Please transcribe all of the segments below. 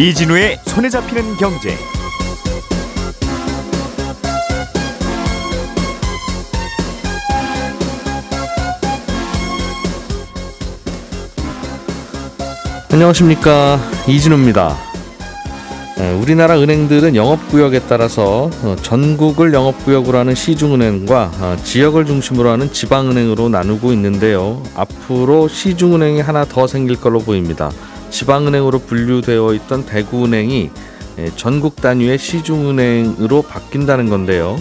이진우의 손에 잡히는 경제. 안녕하십니까 이진우입니다. 네, 우리나라 은행들은 영업구역에 따라서 어, 전국을 영업구역으로 하는 시중은행과 어, 지역을 중심으로 하는 지방은행으로 나누고 있는데요. 앞으로 시중은행이 하나 더 생길 걸로 보입니다. 지방은행으로 분류되어 있던 대구은행이 예, 전국 단위의 시중은행으로 바뀐다는 건데요.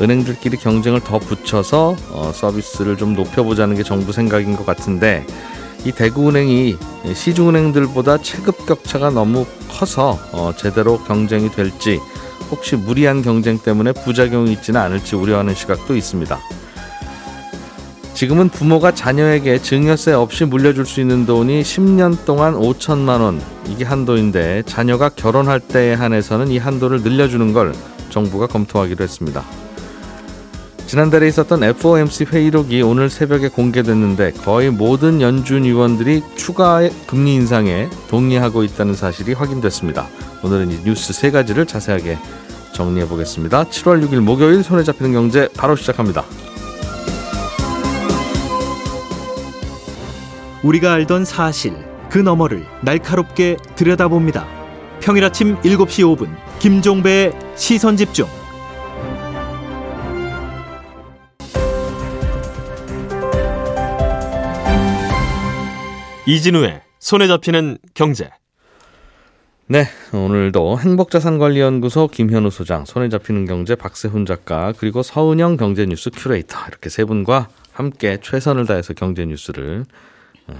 은행들끼리 경쟁을 더 붙여서 어, 서비스를 좀 높여보자는 게 정부 생각인 것 같은데 이 대구은행이 시중은행들보다 체급 격차가 너무 커서 어, 제대로 경쟁이 될지 혹시 무리한 경쟁 때문에 부작용이 있지는 않을지 우려하는 시각도 있습니다. 지금은 부모가 자녀에게 증여세 없이 물려줄 수 있는 돈이 10년 동안 5천만 원 이게 한도인데 자녀가 결혼할 때에 한해서는 이 한도를 늘려주는 걸 정부가 검토하기로 했습니다. 지난달에 있었던 FOMC 회의록이 오늘 새벽에 공개됐는데 거의 모든 연준 위원들이 추가 금리 인상에 동의하고 있다는 사실이 확인됐습니다. 오늘은 이 뉴스 세 가지를 자세하게 정리해 보겠습니다. 7월 6일 목요일 손에 잡히는 경제 바로 시작합니다. 우리가 알던 사실 그 너머를 날카롭게 들여다봅니다. 평일 아침 7시 5분 김종배의 시선 집중. 이진우의 손에 잡히는 경제. 네, 오늘도 행복자산관리연구소 김현우 소장, 손에 잡히는 경제 박세훈 작가, 그리고 서은영 경제뉴스 큐레이터 이렇게 세 분과 함께 최선을 다해서 경제 뉴스를 어,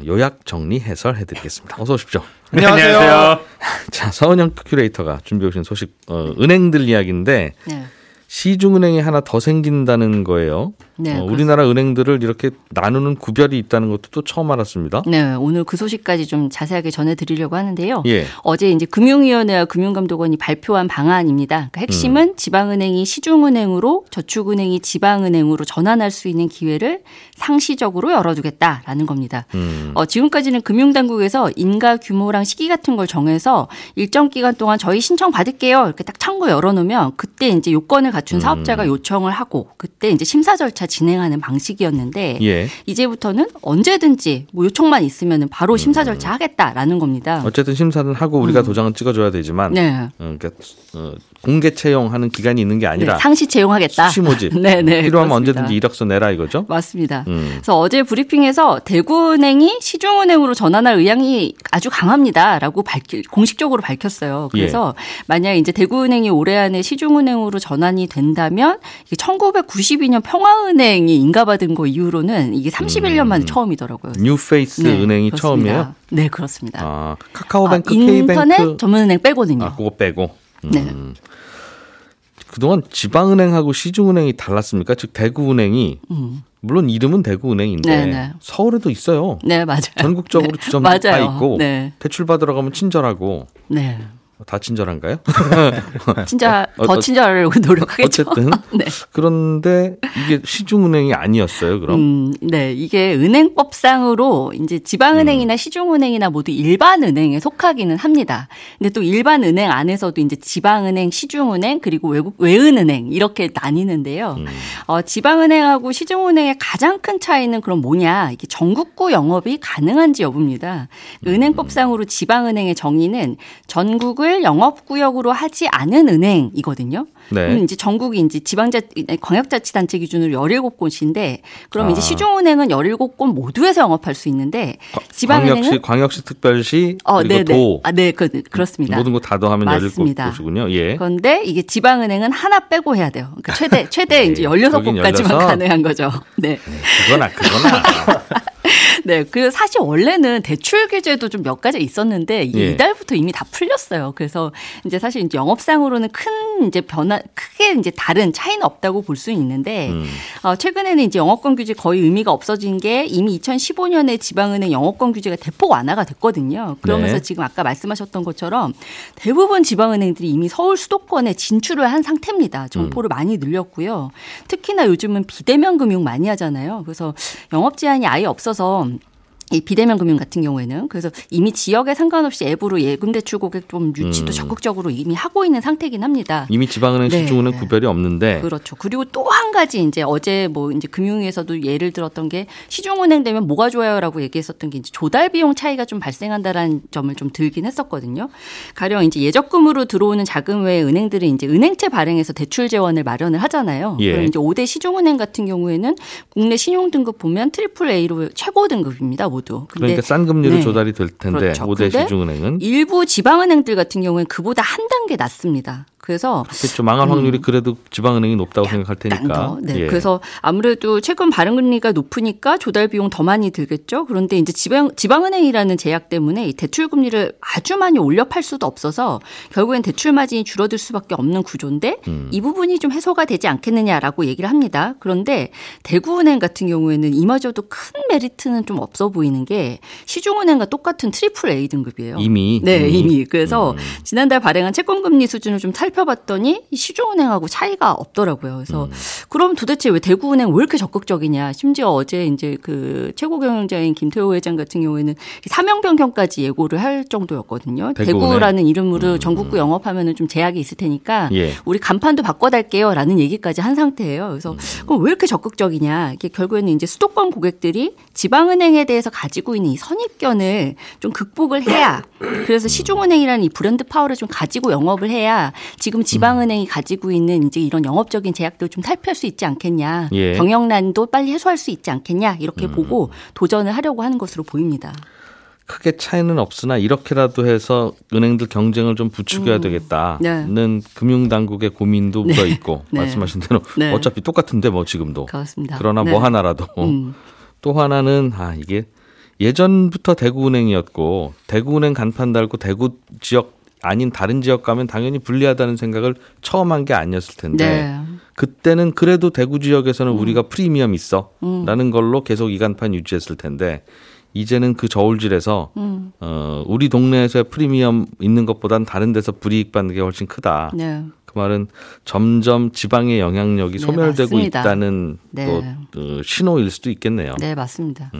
요약 정리 해설해 드리겠습니다. 어서 오십시오. 네, 안녕하세요. 자, 서은영 큐레이터가 준비해 오신 소식 어, 은행들 이야기인데 네. 시중은행이 하나 더 생긴다는 거예요. 네, 어, 우리나라 은행들을 이렇게 나누는 구별이 있다는 것도 또 처음 알았습니다. 네, 오늘 그 소식까지 좀 자세하게 전해드리려고 하는데요. 예. 어제 이제 금융위원회와 금융감독원이 발표한 방안입니다. 그러니까 핵심은 음. 지방은행이 시중은행으로 저축은행이 지방은행으로 전환할 수 있는 기회를 상시적으로 열어두겠다라는 겁니다. 음. 어, 지금까지는 금융당국에서 인가 규모랑 시기 같은 걸 정해서 일정 기간 동안 저희 신청 받을게요 이렇게 딱 창구 열어놓으면 그때 이제 요건을 갖춘 음. 사업자가 요청을 하고 그때 이제 심사 절차 진행하는 방식이었는데 예. 이제부터는 언제든지 뭐 요청만 있으면 바로 심사 절차 하겠다라는 겁니다. 어쨌든 심사는 하고 우리가 음. 도장은 찍어줘야 되지만 네. 어, 그러니까 어, 공개 채용하는 기간이 있는 게 아니라 네, 상시 채용하겠다. 수시 모집. 네, 네. 필요하면 그렇습니다. 언제든지 이력서 내라 이거죠? 맞습니다. 음. 그래서 어제 브리핑에서 대구은행이 시중은행으로 전환할 의향이 아주 강합니다라고 밝히, 공식적으로 밝혔어요. 그래서 예. 만약 이제 대구은행이 올해 안에 시중은행으로 전환이 된다면 1992년 평화은 행이 인가받은 거 이후로는 이게 31년 만에 음. 처음이더라고요. new face 네, 은행이 그렇습니다. 처음이에요? 네, 그렇습니다. 아, 카카오뱅크, 아, K뱅크 인터넷 전문은행 빼거든요. 아, 그거 빼고. 네. 음. 그동안 지방은행하고 시중은행이 달랐습니까? 즉 대구은행이 음. 물론 이름은 대구은행인데 네네. 네. 서울에도 있어요. 네 맞아요. 전국적으로 네. 지점이 다 있고 네. 대출 받으러 가면 친절하고. 네. 다 친절한가요? 진짜 어, 더 친절하려고 노력하겠죠. 어쨌든 네. 그런데 이게 시중은행이 아니었어요. 그럼? 음, 네, 이게 은행법상으로 이제 지방은행이나 음. 시중은행이나 모두 일반 은행에 속하기는 합니다. 근데 또 일반 은행 안에서도 이제 지방은행, 시중은행 그리고 외국 외은은행 이렇게 나뉘는데요. 음. 어, 지방은행하고 시중은행의 가장 큰 차이는 그럼 뭐냐? 이게 전국구 영업이 가능한지 여부입니다. 은행법상으로 지방은행의 정의는 전국을 영업을 영업구역으로 하지 않은 은행이거든요. 네. 그럼 이제 전국이 이제 지방자 광역자치단체 기준으로 17곳인데 그럼 아. 이제 시중은행은 17곳 모두에서 영업할 수 있는데 지방은행은 광역시, 광역시 특별시 어, 그리고 네네. 도. 아, 네, 그, 그렇습니다. 모든 거 다 더하면 17곳이군요. 예. 그런데 이게 지방은행은 하나 빼고 해야 돼요. 그러니까 최대 최대 네. 이제 16곳까지만 가능한 거죠. 네. 네 그거나 그거나. 네, 그 사실 원래는 대출 규제도 좀 몇 가지 있었는데 예. 이달부터 이미 다 풀렸어요. 그래서 이제 사실 이제 영업상으로는 큰 이제 변화 크게 이제 다른 차이는 없다고 볼 수 있는데 음. 어, 최근에는 이제 영업권 규제 거의 의미가 없어진 게 이미 2015년에 지방은행 영업권 규제가 대폭 완화가 됐거든요. 그러면서 네. 지금 아까 말씀하셨던 것처럼 대부분 지방은행들이 이미 서울 수도권에 진출을 한 상태입니다. 점포를 음. 많이 늘렸고요. 특히나 요즘은 비대면 금융 많이 하잖아요. 그래서 영업 제한이 아예 없어서 있어서 이 비대면 금융 같은 경우에는 그래서 이미 지역에 상관없이 앱으로 예금 대출 고객 좀 유치도 음. 적극적으로 이미 하고 있는 상태긴 합니다. 이미 지방은행 네. 시중은행 구별이 없는데 그렇죠. 그리고 또 한 가지 이제 어제 뭐 이제 금융위에서도 예를 들었던 게 시중은행 되면 뭐가 좋아요라고 얘기했었던 게 이제 조달 비용 차이가 좀 발생한다라는 점을 좀 들긴 했었거든요. 가령 이제 예적금으로 들어오는 자금 외에 은행들은 이제 은행채 발행해서 대출 재원을 마련을 하잖아요. 예. 그럼 이제 5대 시중은행 같은 경우에는 국내 신용 등급 보면 triple A로 최고 등급입니다, 모두. 그러니까 싼 금리로 네. 조달이 될 텐데 그렇죠. 오 5대 근데 시중은행은 일부 지방은행들 같은 경우에는 그보다 한 단계 낮습니다. 그래서 그렇죠. 망할 확률이 그래도 지방은행이 높다고 생각할 딴 테니까. 거. 네. 예. 그래서 아무래도 최근 발행 금리가 높으니까 조달 비용 더 많이 들겠죠. 그런데 이제 지방 지방은행이라는 제약 때문에 이 대출 금리를 아주 많이 올려 팔 수도 없어서 결국엔 대출 마진이 줄어들 수밖에 없는 구조인데 음. 이 부분이 좀 해소가 되지 않겠느냐라고 얘기를 합니다. 그런데 대구은행 같은 경우에는 이마저도 큰 메리트는 좀 없어 보이는 게 시중은행과 똑같은 triple A 등급이에요. 이미 네, 이미. 그래서 음. 지난달 발행한 채권 금리 수준을 좀 살펴봤더니 이 시중은행하고 차이가 없더라고요. 그래서 음. 그럼 도대체 왜 대구은행 왜 이렇게 적극적이냐? 심지어 어제 이제 그 최고 경영자인 김태호 회장 같은 경우에는 사명 변경까지 예고를 할 정도였거든요. 대구은행? 대구라는 이름으로 전국구 영업하면은 좀 제약이 있을 테니까 예. 우리 간판도 바꿔달게요라는 얘기까지 한 상태예요. 그래서 음. 그럼 왜 이렇게 적극적이냐? 이게 결국에는 이제 수도권 고객들이 지방은행에 대해서 가지고 있는 이 선입견을 좀 극복을 해야 그래서 시중은행이라는 이 브랜드 파워를 좀 가지고 영업을 해야 지금 지방은행이 가지고 있는 이제 이런 영업적인 제약들 좀 탈피할 수 있지 않겠냐? 예. 음. 경영난도 빨리 해소할 수 있지 않겠냐? 이렇게 보고 도전을 하려고 하는 것으로 보입니다. 크게 차이는 없으나 이렇게라도 해서 은행들 경쟁을 좀 부추겨야 되겠다는 금융당국의 고민도 네. 묻어 있고 네. 말씀하신 대로 네. 어차피 똑같은데 뭐 지금도 그렇습니다. 그러나 네. 뭐 하나라도 음. 또 하나는 아 이게 예전부터 대구은행이었고 대구은행 간판 달고 대구 지역 아닌 다른 지역 가면 당연히 불리하다는 생각을 처음 한 게 아니었을 텐데 네. 그때는 그래도 대구 지역에서는 음. 우리가 프리미엄 있어라는 걸로 계속 이 간판 유지했을 텐데 이제는 그 저울질에서 음. 어 우리 동네에서의 프리미엄 있는 것보단 다른 데서 불이익 받는 게 훨씬 크다. 네. 그 말은 점점 지방의 영향력이 네, 소멸되고 맞습니다. 있다는 네. 또 어, 신호일 수도 있겠네요. 네, 맞습니다.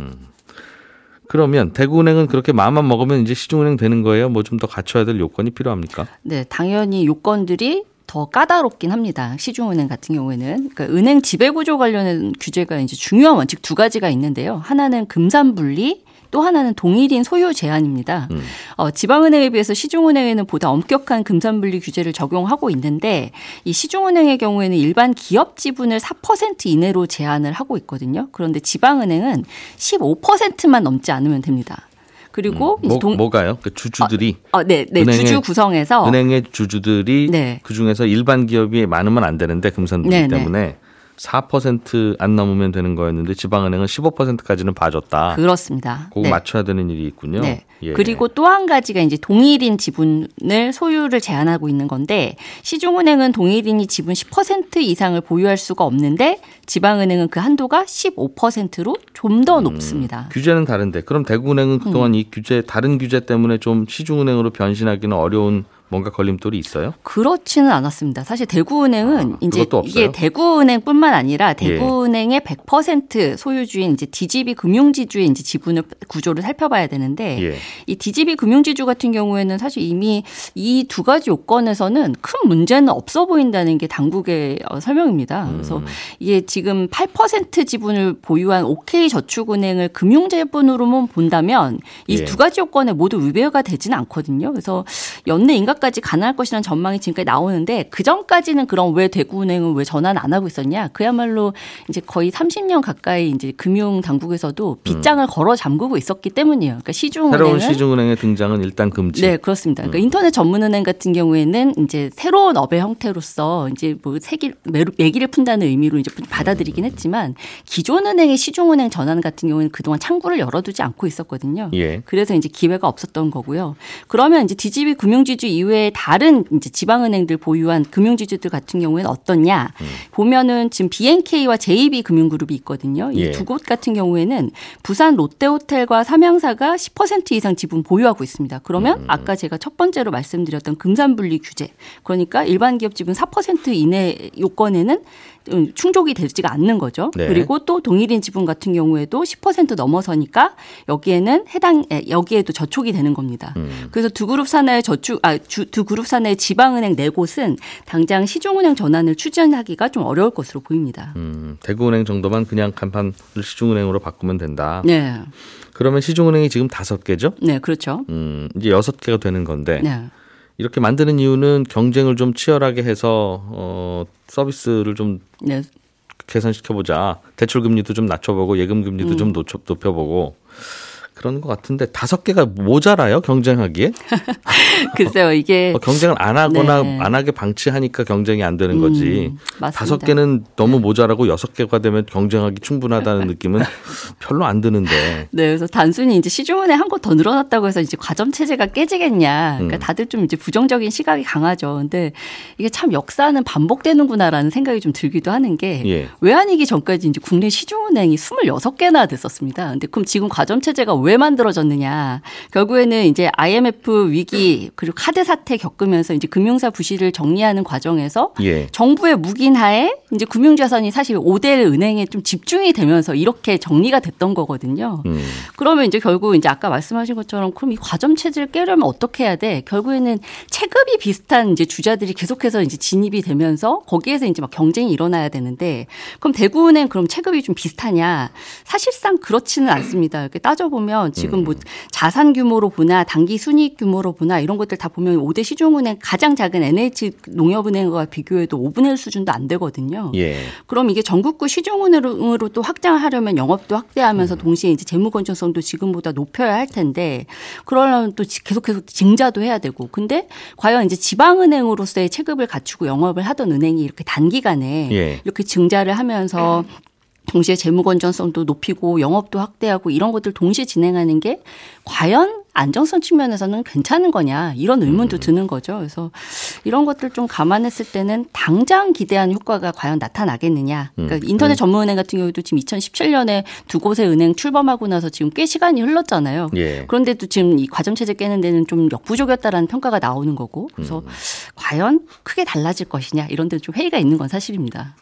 그러면 대구은행은 그렇게 마음만 먹으면 이제 시중은행 되는 거예요? 뭐 좀 더 갖춰야 될 요건이 필요합니까? 네, 당연히 요건들이 더 까다롭긴 합니다. 시중은행 같은 경우에는 그러니까 은행 지배구조 관련된 규제가 이제 중요한 원칙 두 가지가 있는데요. 하나는 금산분리, 또 하나는 동일인 소유 제한입니다. 음. 어, 지방은행에 비해서 시중은행에는 보다 엄격한 금산분리 규제를 적용하고 있는데 이 시중은행의 경우에는 일반 기업 지분을 4% 이내로 제한을 하고 있거든요. 그런데 지방은행은 15%만 넘지 않으면 됩니다. 그리고 이제 뭐, 동, 뭐가요? 그 주주들이 어, 네, 네, 은행의- 주주 구성에서 은행의 주주들이 네. 그 중에서 일반 기업이 많으면 안 되는데 금산분리 네, 네. 때문에 4%안 넘으면 되는 거였는데 지방은행은 15%까지는 봐줬다. 그렇습니다. 그거 맞춰야 되는 일이 있군요. 네. 예. 그리고 또 한 가지가 이제 동일인 지분을 소유를 제한하고 있는 건데 시중은행은 동일인이 지분 10% 이상을 보유할 수가 없는데 지방은행은 그 한도가 15%로 좀 음. 더 높습니다. 규제는 다른데 그럼 대구은행은 그동안 음. 이 규제 다른 규제 때문에 좀 시중은행으로 변신하기는 어려운 뭔가 걸림돌이 있어요? 그렇지는 않았습니다. 사실 대구은행은 아, 이제? 예. 이게 대구은행뿐만 아니라 대구은행의 100% 소유주인 이제 DGB 금융지주의 이제 지분을 구조를 살펴봐야 되는데 예. 이 DGB 금융지주 같은 경우에는 사실 이미 이 두 가지 요건에서는 큰 문제는 없어 보인다는 게 당국의 어, 설명입니다. 그래서 이게 지금 8% 지분을 보유한 OK 저축은행을 금융자본으로만 본다면 이 예. 두 가지 요건에 모두 위배가 되지는 않거든요. 그래서 연내 인가 까지 가능할 것이라는 전망이 지금까지 나오는데 그 전까지는 그럼 왜 대구은행은 왜 전환 안 하고 있었냐? 그야말로 이제 거의 30년 가까이 이제 금융 당국에서도 빗장을 걸어 잠그고 있었기 때문이에요. 그러니까 시중은행은 새로운 시중은행의 등장은 일단 금지. 네, 그렇습니다. 그러니까 인터넷 전문은행 같은 경우에는 이제 새로운 업의 형태로서 이제 뭐 세기, 매루- 매기를 푼다는 의미로 이제 받아들이긴 했지만 기존 은행의 시중은행 전환 같은 경우는 그동안 창구를 열어두지 않고 있었거든요. 예. 그래서 이제 기회가 없었던 거고요. 그러면 이제 DGB 금융지주 이 외에 다른 이제 지방은행들 보유한 금융지주들 같은 경우에는 어떻냐? 보면은 지금 BNK와 JB 금융그룹이 있거든요. 이 예. 두곳 같은 경우에는 부산 롯데호텔과 삼양사가 10% 이상 지분 보유하고 있습니다. 그러면 아까 제가 첫 번째로 말씀드렸던 금산분리 규제. 그러니까 일반 기업 지분 4% 이내 요건에는 음, 충족이 되지가 않는 거죠. 네. 그리고 또 동일인 지분 같은 경우에도 10% 넘어서니까 여기에는 해당 에, 여기에도 저촉이 되는 겁니다. 음. 그래서 두 그룹 산하의 저축 아두 그룹 산하의 지방은행 네 곳은 당장 시중은행 전환을 추진하기가 좀 어려울 것으로 보입니다. 음, 대구은행 정도만 그냥 간판을 시중은행으로 바꾸면 된다. 네, 그러면 시중은행이 지금 다섯 개죠? 네 그렇죠. 음, 이제 여섯 개가 되는 건데 네. 이렇게 만드는 이유는 경쟁을 좀 치열하게 해서 어, 서비스를 좀 네, 개선시켜 보자. 대출 금리도 좀 낮춰 보고 예금 금리도 음. 좀 높여, 높여보고 그런 것 같은데 다섯 개가 모자라요 경쟁하기에? 글쎄요 이게 어, 경쟁을 안 하거나 네. 안 하게 방치하니까 경쟁이 안 되는 거지. 음. 다섯 개는 너무 모자라고 여섯 개가 되면 경쟁하기 충분하다는 느낌은 별로 안 드는데. 네, 그래서 단순히 이제 시중은행 한곳 더 늘어났다고 해서 이제 과점 체제가 깨지겠냐. 그러니까 음. 다들 좀 이제 부정적인 시각이 강하죠. 근데 이게 참 역사는 반복되는구나라는 생각이 좀 들기도 하는 게 예. 외환위기 전까지 이제 국내 시중은행이 26개나 됐었습니다. 근데 그럼 지금 과점 체제가 왜 만들어졌느냐. 결국에는 이제 IMF 위기 그리고 카드 사태 겪으면서 이제 금융사 부실을 정리하는 과정에서 예. 정부의 묵인하에 이제 금융자산이 사실 5대 은행에 좀 집중이 되면서 이렇게 정리가 됐던 거거든요. 음. 그러면 이제 결국 이제 아까 말씀하신 것처럼 그럼 이 과점 체제를 깨려면 어떻게 해야 돼? 결국에는 체급이 비슷한 이제 주자들이 계속해서 이제 진입이 되면서 거기에서 이제 막 경쟁이 일어나야 되는데 그럼 대구은행 그럼 체급이 좀 비슷하냐? 사실상 그렇지는 않습니다. 이렇게 따져보면 지금 뭐 자산 규모로 보나 단기 순이익 규모로 보나 이런 것들 다 보면 5대 시중은행 가장 작은 NH 농협은행과 비교해도 5분의 1 수준도 안 되거든요. 예. 그럼 이게 전국구 시중은행으로 또 확장하려면 영업도 확대하면서 동시에 이제 재무 건전성도 지금보다 높여야 할 텐데 그러려면 또 지- 계속해서 증자도 해야 되고 근데 과연 이제 지방은행으로서의 체급을 갖추고 영업을 하던 은행이 이렇게 단기간에 예. 이렇게 증자를 하면서 동시에 재무 건전성도 높이고 영업도 확대하고 이런 것들 동시에 진행하는 게 과연 안정성 측면에서는 괜찮은 거냐 이런 의문도 드는 거죠. 그래서 이런 것들 좀 감안했을 때는 당장 기대한 효과가 과연 나타나겠느냐. 그러니까 인터넷 전문은행 같은 경우도 지금 2017년에 두 곳의 은행 출범하고 나서 지금 꽤 시간이 흘렀잖아요. 예. 그런데도 지금 이 과점 체제 깨는 데는 좀 역부족이었다라는 평가가 나오는 거고. 그래서 과연 크게 달라질 것이냐 이런 데 좀 회의가 있는 건 사실입니다.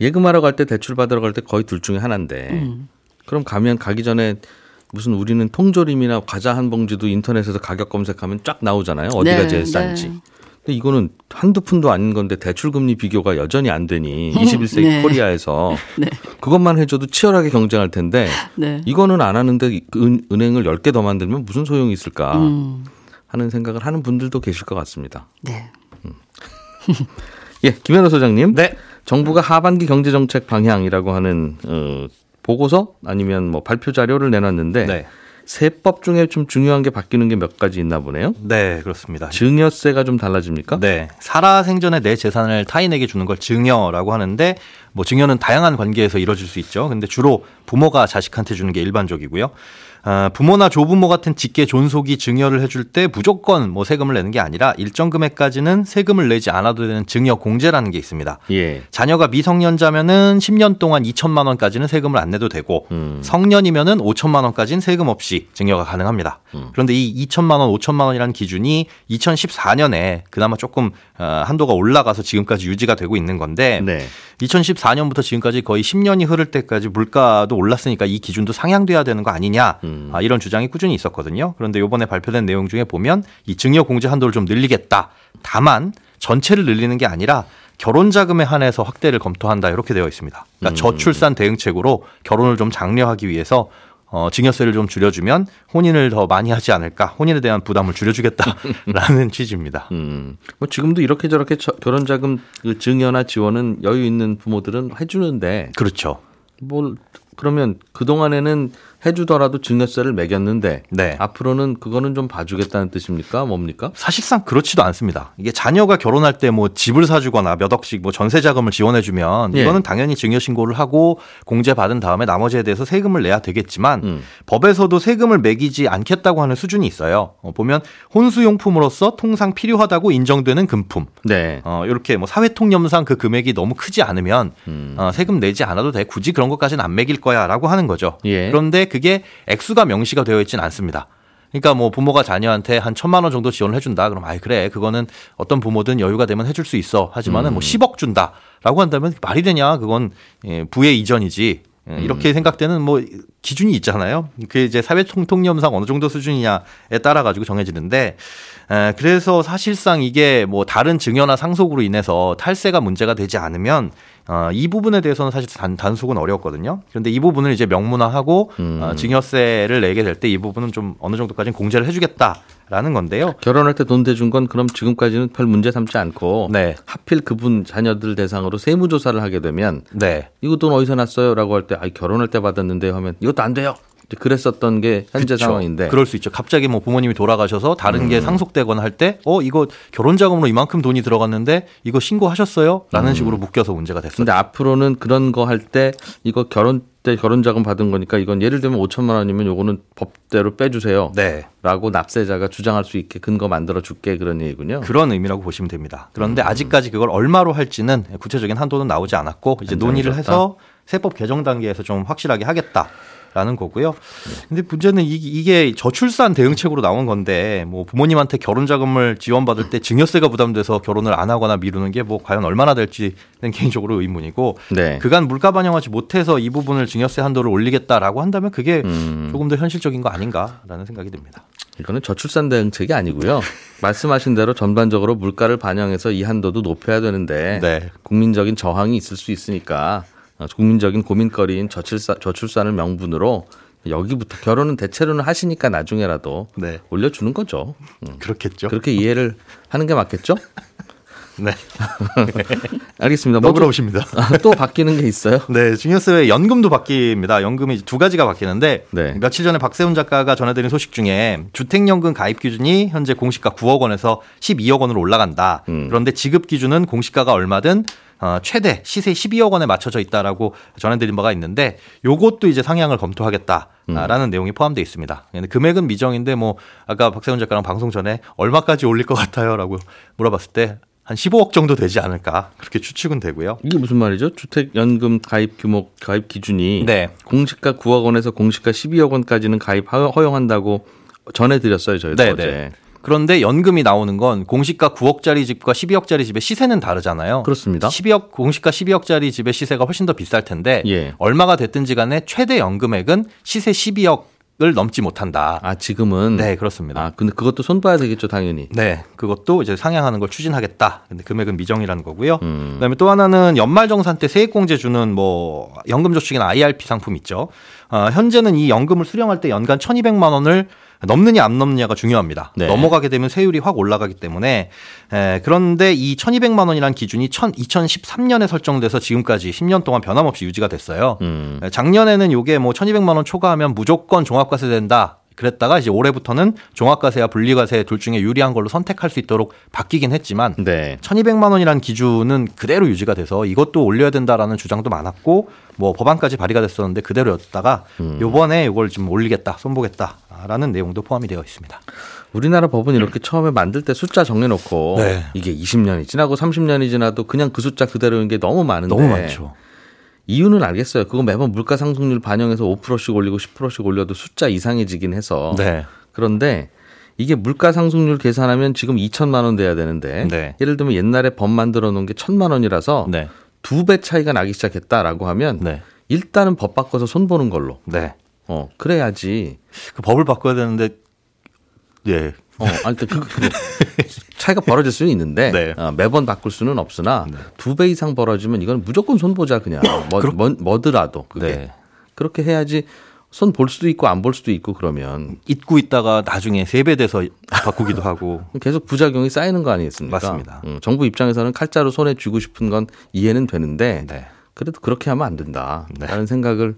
예금하러 갈 때 대출 받으러 갈 때 거의 둘 중에 하나인데 음. 그럼 가면 가기 전에 무슨 우리는 통조림이나 과자 한 봉지도 인터넷에서 가격 검색하면 쫙 나오잖아요. 어디가 네, 제일 싼지. 네. 근데 이거는 한두 푼도 아닌 건데 대출 금리 비교가 여전히 안 되니 21세기 네. 코리아에서 네. 그것만 해줘도 치열하게 경쟁할 텐데 네. 이거는 안 하는데 은, 은행을 10개 더 만들면 무슨 소용이 있을까 음. 하는 생각을 하는 분들도 계실 것 같습니다. 네. 예, 김현우 소장님. 네. 정부가 하반기 경제 정책 방향이라고 하는 어, 보고서 아니면 뭐 발표 자료를 내놨는데 네. 세법 중에 좀 중요한 게 바뀌는 게 몇 가지 있나 보네요. 네, 그렇습니다. 증여세가 좀 달라집니까? 네. 살아 생전에 내 재산을 타인에게 주는 걸 증여라고 하는데 뭐 증여는 다양한 관계에서 이루어질 수 있죠. 근데 주로 부모가 자식한테 주는 게 일반적이고요. 아, 부모나 조부모 같은 직계 존속이 증여를 해줄 때 무조건 뭐 세금을 내는 게 아니라 일정 금액까지는 세금을 내지 않아도 되는 증여 공제라는 게 있습니다. 예. 자녀가 미성년자면은 10년 동안 2천만 원까지는 세금을 안 내도 되고 음. 성년이면은 5천만 원까지는 세금 없이 증여가 가능합니다. 음. 그런데 이 2천만 원, 5천만 원이라는 기준이 2014년에 그나마 조금 어, 한도가 올라가서 지금까지 유지가 되고 있는 건데 네. 2014년부터 지금까지 거의 10년이 흐를 때까지 물가도 올랐으니까 이 기준도 상향돼야 되는 거 아니냐 음. 아, 이런 주장이 꾸준히 있었거든요. 그런데 이번에 발표된 내용 중에 보면 이 증여 공제 한도를 좀 늘리겠다. 다만 전체를 늘리는 게 아니라 결혼 자금에 한해서 확대를 검토한다 이렇게 되어 있습니다. 그러니까 음. 저출산 대응책으로 결혼을 좀 장려하기 위해서 어, 증여세를 좀 줄여주면 혼인을 더 많이 하지 않을까, 혼인에 대한 부담을 줄여주겠다라는 취지입니다. 음. 뭐 지금도 이렇게 저렇게 저- 결혼 자금 그 증여나 지원은 여유 있는 부모들은 해주는데 그렇죠. 뭘 그러면 그 동안에는 해주더라도 증여세를 매겼는데 네. 앞으로는 그거는 좀 봐주겠다는 뜻입니까? 뭡니까? 사실상 그렇지도 않습니다. 이게 자녀가 결혼할 때 뭐 집을 사주거나 몇 억씩 뭐 전세 자금을 지원해주면 예. 이거는 당연히 증여 신고를 하고 공제 받은 다음에 나머지에 대해서 세금을 내야 되겠지만 음. 법에서도 세금을 매기지 않겠다고 하는 수준이 있어요. 어, 보면 혼수용품으로서 통상 필요하다고 인정되는 금품. 네. 어, 이렇게 뭐 사회통념상 그 금액이 너무 크지 않으면 음. 어, 세금 내지 않아도 돼. 굳이 그런 것까지는 안 매길 거야라고 하는 거죠. 예. 그런데 그게 액수가 명시가 되어 있지는 않습니다. 그러니까 뭐 부모가 자녀한테 한 천만 원 정도 지원을 해준다. 그럼 아이 그래 그거는 어떤 부모든 여유가 되면 해줄 수 있어. 하지만은 뭐 10억 준다라고 한다면 말이 되냐? 그건 예, 부의 이전이지. 예, 이렇게 생각되는 뭐 기준이 있잖아요. 그게 이제 사회 통통념상 어느 정도 수준이냐에 따라 가지고 정해지는데 에, 그래서 사실상 이게 뭐 다른 증여나 상속으로 인해서 탈세가 문제가 되지 않으면 어, 이 부분에 대해서는 사실 단, 단속은 어려웠거든요. 그런데 이 부분을 이제 명문화하고 어, 증여세를 내게 될 때 이 부분은 좀 어느 정도까지는 공제를 해주겠다라는 건데요. 결혼할 때 돈 대준 건 그럼 지금까지는 별 문제 삼지 않고 네. 하필 그분 자녀들 대상으로 세무조사를 하게 되면 네. 이거 돈 어디서 났어요 라고 할 때 아, 결혼할 때 받았는데 하면 이것도 안 돼요. 그랬었던 게 현재 그쵸. 상황인데 그럴 수 있죠. 갑자기 뭐 부모님이 돌아가셔서 다른 게 상속되거나 할 때, 어, 이거 결혼 자금으로 이만큼 돈이 들어갔는데 이거 신고하셨어요? 라는 식으로 묶여서 문제가 됐어요. 근데 앞으로는 그런 거 할 때 이거 결혼 때 결혼 자금 받은 거니까 이건 예를 들면 5천만 원이면 요거는 법대로 빼주세요. 네. 라고 납세자가 주장할 수 있게 근거 만들어 줄게 그런 얘기군요. 그런 의미라고 보시면 됩니다. 그런데 아직까지 그걸 얼마로 할지는 구체적인 한도는 나오지 않았고 이제 논의를 해서 세법 개정 단계에서 좀 확실하게 하겠다. 라는 거고요. 근데 문제는 이- 이게 저출산 대응책으로 나온 건데 뭐 부모님한테 결혼 자금을 지원받을 때 증여세가 부담돼서 결혼을 안 하거나 미루는 게 뭐 과연 얼마나 될지는 개인적으로 의문이고 네. 그간 물가 반영하지 못해서 이 부분을 증여세 한도를 올리겠다라고 한다면 그게 음. 조금 더 현실적인 거 아닌가라는 생각이 듭니다. 이거는 저출산 대응책이 아니고요. 말씀하신 대로 전반적으로 물가를 반영해서 이 한도도 높여야 되는데 네. 국민적인 저항이 있을 수 있으니까 어, 국민적인 고민거리인 저출산, 저출산을 명분으로 여기부터 결혼은 대체로는 하시니까 나중에라도 네. 올려주는 거죠. 음. 그렇겠죠. 그렇게 이해를 하는 게 맞겠죠? 네. 알겠습니다. 뭐 또, 너그러우십니다. 또 바뀌는 게 있어요? 네, 증여세 연금도 바뀝니다. 연금이 두 가지가 바뀌는데 네. 며칠 전에 박세훈 작가가 전해드린 소식 중에 주택연금 가입 기준이 현재 공시가 9억 원에서 12억 원으로 올라간다. 음. 그런데 지급 기준은 공시가가 얼마든 어, 최대 시세 12억 원에 맞춰져 있다라고 전해드린 바가 있는데 요것도 이제 상향을 검토하겠다 라는 내용이 포함되어 있습니다. 금액은 미정인데 뭐 아까 박세훈 작가랑 방송 전에 얼마까지 올릴 것 같아요라고 물어봤을 때 한 15억 정도 되지 않을까 그렇게 추측은 되고요. 이게 무슨 말이죠? 주택연금 가입 규모, 가입 기준이 네. 공시가 9억 원에서 공시가 12억 원까지는 가입 허- 허용한다고 전해드렸어요, 저희도 네, 어제. 네. 그런데 연금이 나오는 건 공시가 9억짜리 집과 12억짜리 집의 시세는 다르잖아요. 그렇습니다. 12억 공시가 12억짜리 집의 시세가 훨씬 더 비쌀 텐데 예. 얼마가 됐든지 간에 최대 연금액은 시세 12억 을 넘지 못한다. 아 지금은 네, 그렇습니다. 아 근데 그것도 손봐야 되겠죠, 당연히. 네, 그것도 이제 상향하는 걸 추진하겠다. 근데 금액은 미정이라는 거고요. 음. 그다음에 또 하나는 연말정산 때 세액공제 주는 뭐 연금저축이나 IRP 상품 있죠. 어, 현재는 이 연금을 수령할 때 연간 1,200만 원을 넘느냐 안 넘느냐가 중요합니다. 네. 넘어가게 되면 세율이 확 올라가기 때문에 에, 그런데 이 1,200만 원이란 기준이 2013년에 설정돼서 지금까지 10년 동안 변함없이 유지가 됐어요. 음. 에, 작년에는 요게 뭐 1,200만 원 초과하면 무조건 종합과세 된다. 그랬다가 이제 올해부터는 종합과세와 분리과세 둘 중에 유리한 걸로 선택할 수 있도록 바뀌긴 했지만 네. 1200만 원이라는 기준은 그대로 유지가 돼서 이것도 올려야 된다라는 주장도 많았고 뭐 법안까지 발의가 됐었는데 그대로였다가 음. 요번에 이걸 좀 올리겠다, 손보겠다라는 내용도 포함이 되어 있습니다. 우리나라 법은 이렇게 처음에 만들 때 숫자 정해놓고 네. 이게 20년이 지나고 30년이 지나도 그냥 그 숫자 그대로인 게 너무 많은데 너무 많죠. 이유는 알겠어요. 그거 매번 물가 상승률 반영해서 5%씩 올리고 10%씩 올려도 숫자 이상해지긴 해서 네. 그런데 이게 물가 상승률 계산하면 지금 2천만 원 돼야 되는데 네. 예를 들면 옛날에 법 만들어 놓은 게 천만 원이라서 네. 두배 차이가 나기 시작했다라고 하면 네. 일단은 법 바꿔서 손 보는 걸로 네. 어 그래야지 그 법을 바꿔야 되는데 예. 어, 아니, 그, 그, 그 차이가 벌어질 수는 있는데 네. 어, 매번 바꿀 수는 없으나 두배 이상 벌어지면 이건 무조건 손 보자 그냥 뭐, 뭐, 뭐더라도 그게 네. 그렇게 해야지 손 볼 수도 있고 안 볼 수도 있고 그러면 잊고 있다가 나중에 세 배 돼서 바꾸기도 하고 계속 부작용이 쌓이는 거 아니겠습니까? 맞습니다. 음, 정부 입장에서는 칼자루 손에 쥐고 싶은 건 이해는 되는데 네. 그래도 그렇게 하면 안 된다라는 네. 생각을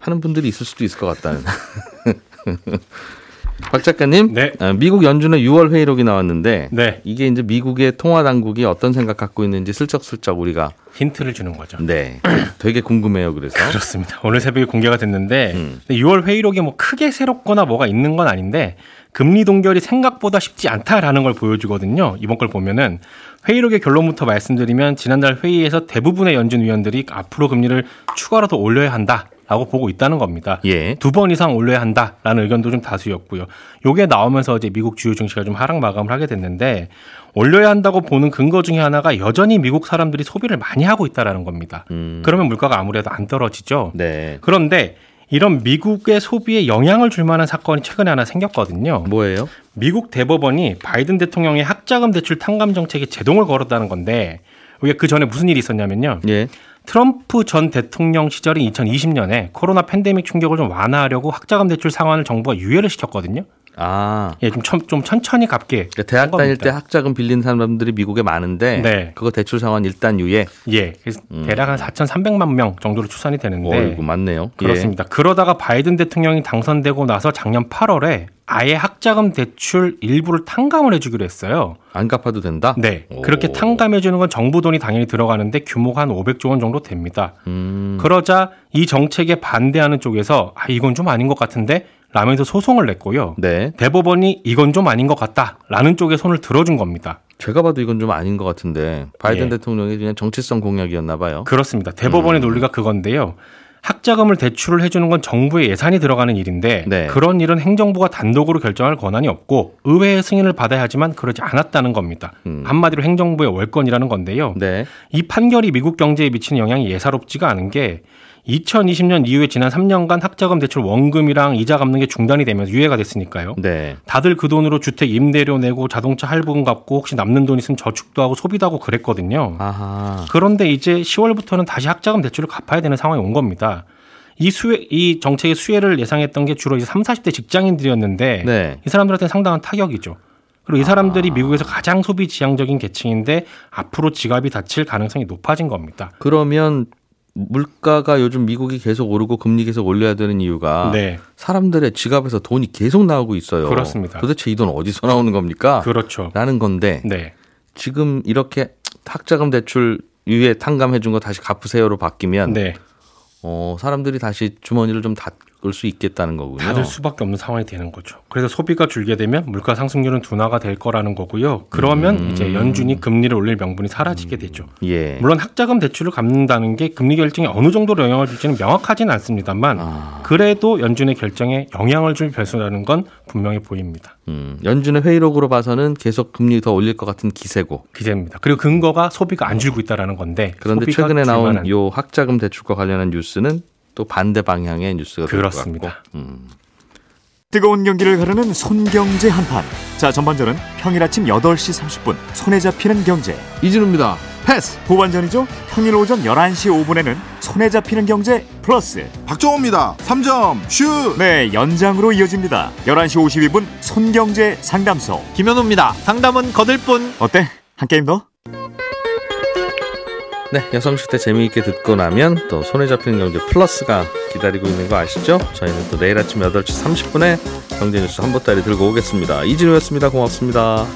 하는 분들이 있을 수도 있을 것 같다는. 박 작가님, 네. 아, 미국 연준의 6월 회의록이 나왔는데 네. 이게 이제 미국의 통화 당국이 어떤 생각 갖고 있는지 슬쩍슬쩍 우리가 힌트를 주는 거죠. 네 되게 궁금해요. 그래서 그렇습니다. 오늘 새벽에 공개가 됐는데 음. 6월 회의록에 뭐 크게 새롭거나 뭐가 있는 건 아닌데 금리 동결이 생각보다 쉽지 않다라는 걸 보여주거든요. 이번 걸 보면은 회의록의 결론부터 말씀드리면 지난달 회의에서 대부분의 연준 위원들이 앞으로 금리를 추가로 더 올려야 한다. 라고 보고 있다는 겁니다. 예. 두번 이상 올려야 한다라는 의견도 좀 다수였고요. 요게 나오면서 이제 미국 주요 증시가 좀 하락 마감을 하게 됐는데 올려야 한다고 보는 근거 중에 하나가 여전히 미국 사람들이 소비를 많이 하고 있다라는 겁니다. 음. 그러면 물가가 아무래도 안 떨어지죠. 네. 그런데 이런 미국의 소비에 영향을 줄 만한 사건이 최근에 하나 생겼거든요. 뭐예요? 미국 대법원이 바이든 대통령의 학자금 대출 탕감 정책에 제동을 걸었다는 건데 이게 그 전에 무슨 일이 있었냐면요. 예. 트럼프 전 대통령 시절인 2020년에 코로나 팬데믹 충격을 좀 완화하려고 학자금 대출 상환을 정부가 유예를 시켰거든요. 아. 예, 좀, 천, 좀 천천히 갚게. 그러니까 대학 한 다닐. 때 학자금 빌린 사람들이 미국에 많은데 네. 그거 대출 상환 일단 유예. 예, 그래서 대략 한 4,300만 명 정도로 추산이 되는데 음. 어이구 맞네요. 그렇습니다. 그러다가 바이든 대통령이 당선되고 나서 작년 8월에 아예 학자금 대출 일부를 탕감을 해주기로 했어요. 예. 안 갚아도 된다. 네, 오. 그렇게 탕감해주는 건 정부 돈이 당연히 들어가는데 규모가 한 500조 원 정도 됩니다. 음. 그러자 이 정책에 반대하는 쪽에서 아 이건 좀 아닌 것 같은데 라면서 소송을 냈고요. 네. 대법원이 이건 좀 아닌 것 같다라는 쪽에 손을 들어준 겁니다. 제가 봐도 이건 좀 아닌 것 같은데 바이든 예. 대통령이 그냥 정치성 공약이었나 봐요. 그렇습니다. 대법원의 논리가 그건데요. 학자금을 대출을 해주는 건 정부의 예산이 들어가는 일인데 네. 그런 일은 행정부가 단독으로 결정할 권한이 없고 의회의 승인을 받아야 하지만 그러지 않았다는 겁니다. 음. 한마디로 행정부의 월권이라는 건데요. 네. 이 판결이 미국 경제에 미치는 영향이 예사롭지가 않은 게 2020년 이후에 지난 3년간 학자금 대출 원금이랑 이자 갚는 게 중단이 되면서 유예가 됐으니까요. 네. 다들 그 돈으로 주택 임대료 내고 자동차 할부금 갚고 혹시 남는 돈 있으면 저축도 하고 소비도 하고 그랬거든요. 아하. 그런데 이제 10월부터는 다시 학자금 대출을 갚아야 되는 상황이 온 겁니다. 이 수혜, 이 정책의 수혜를 예상했던 게 주로 이제 3, 40대 직장인들이었는데 네. 이 사람들한테는 상당한 타격이죠. 그리고 이 사람들이 미국에서 가장 소비 지향적인 계층인데 앞으로 지갑이 닫힐 가능성이 높아진 겁니다. 그러면 물가가 요즘 미국이 계속 오르고 금리 계속 올려야 되는 이유가 네. 사람들의 지갑에서 돈이 계속 나오고 있어요. 그렇습니다. 도대체 이 돈 어디서 나오는 겁니까? 그렇죠. 라는 건데 네. 지금 이렇게 학자금 대출 유예 탕감해 준 거 다시 갚으세요로 바뀌면 네. 어, 사람들이 다시 주머니를 좀 닫 을수 있겠다는 거군요. 닫을 수밖에 없는 상황이 되는 거죠. 그래서 소비가 줄게 되면 물가 상승률은 둔화가 될 거라는 거고요. 그러면 음. 이제 연준이 금리를 올릴 명분이 사라지게 되죠. 예. 물론 학자금 대출을 갚는다는 게 금리 결정에 어느 정도로 영향을 줄지는 명확하진 않습니다만 아, 그래도 연준의 결정에 영향을 줄 변수라는 건 분명히 보입니다. 음, 연준의 회의록으로 봐서는 계속 금리 더 올릴 것 같은 기세고. 기대입니다. 그리고 근거가 소비가 안 줄고 있다라는 건데 그런데 최근에 줄 나온 요 학자금 대출과 관련한 뉴스는 또 반대 방향의 뉴스가 그렇습니다. 같고. 음. 뜨거운 경기를 가르는 손경제 한판. 자, 전반전은 평일 아침 8시 30분 손에 잡히는 경제. 이진우입니다. 패스. 후반전이죠. 평일 오전 11시 5분에는 손에 잡히는 경제 플러스. 박정호입니다. 3점 슛. 네, 연장으로 이어집니다. 11시 52분 손경제 상담소. 김현우입니다. 상담은 거들 뿐. 어때? 한 게임 더? 네, 여성시대 재미있게 듣고 나면 또 손에 잡히는 경제 플러스가 기다리고 있는 거 아시죠? 저희는 또 내일 아침 8시 30분에 경제 뉴스 한 보따리 들고 오겠습니다. 이진우였습니다. 고맙습니다.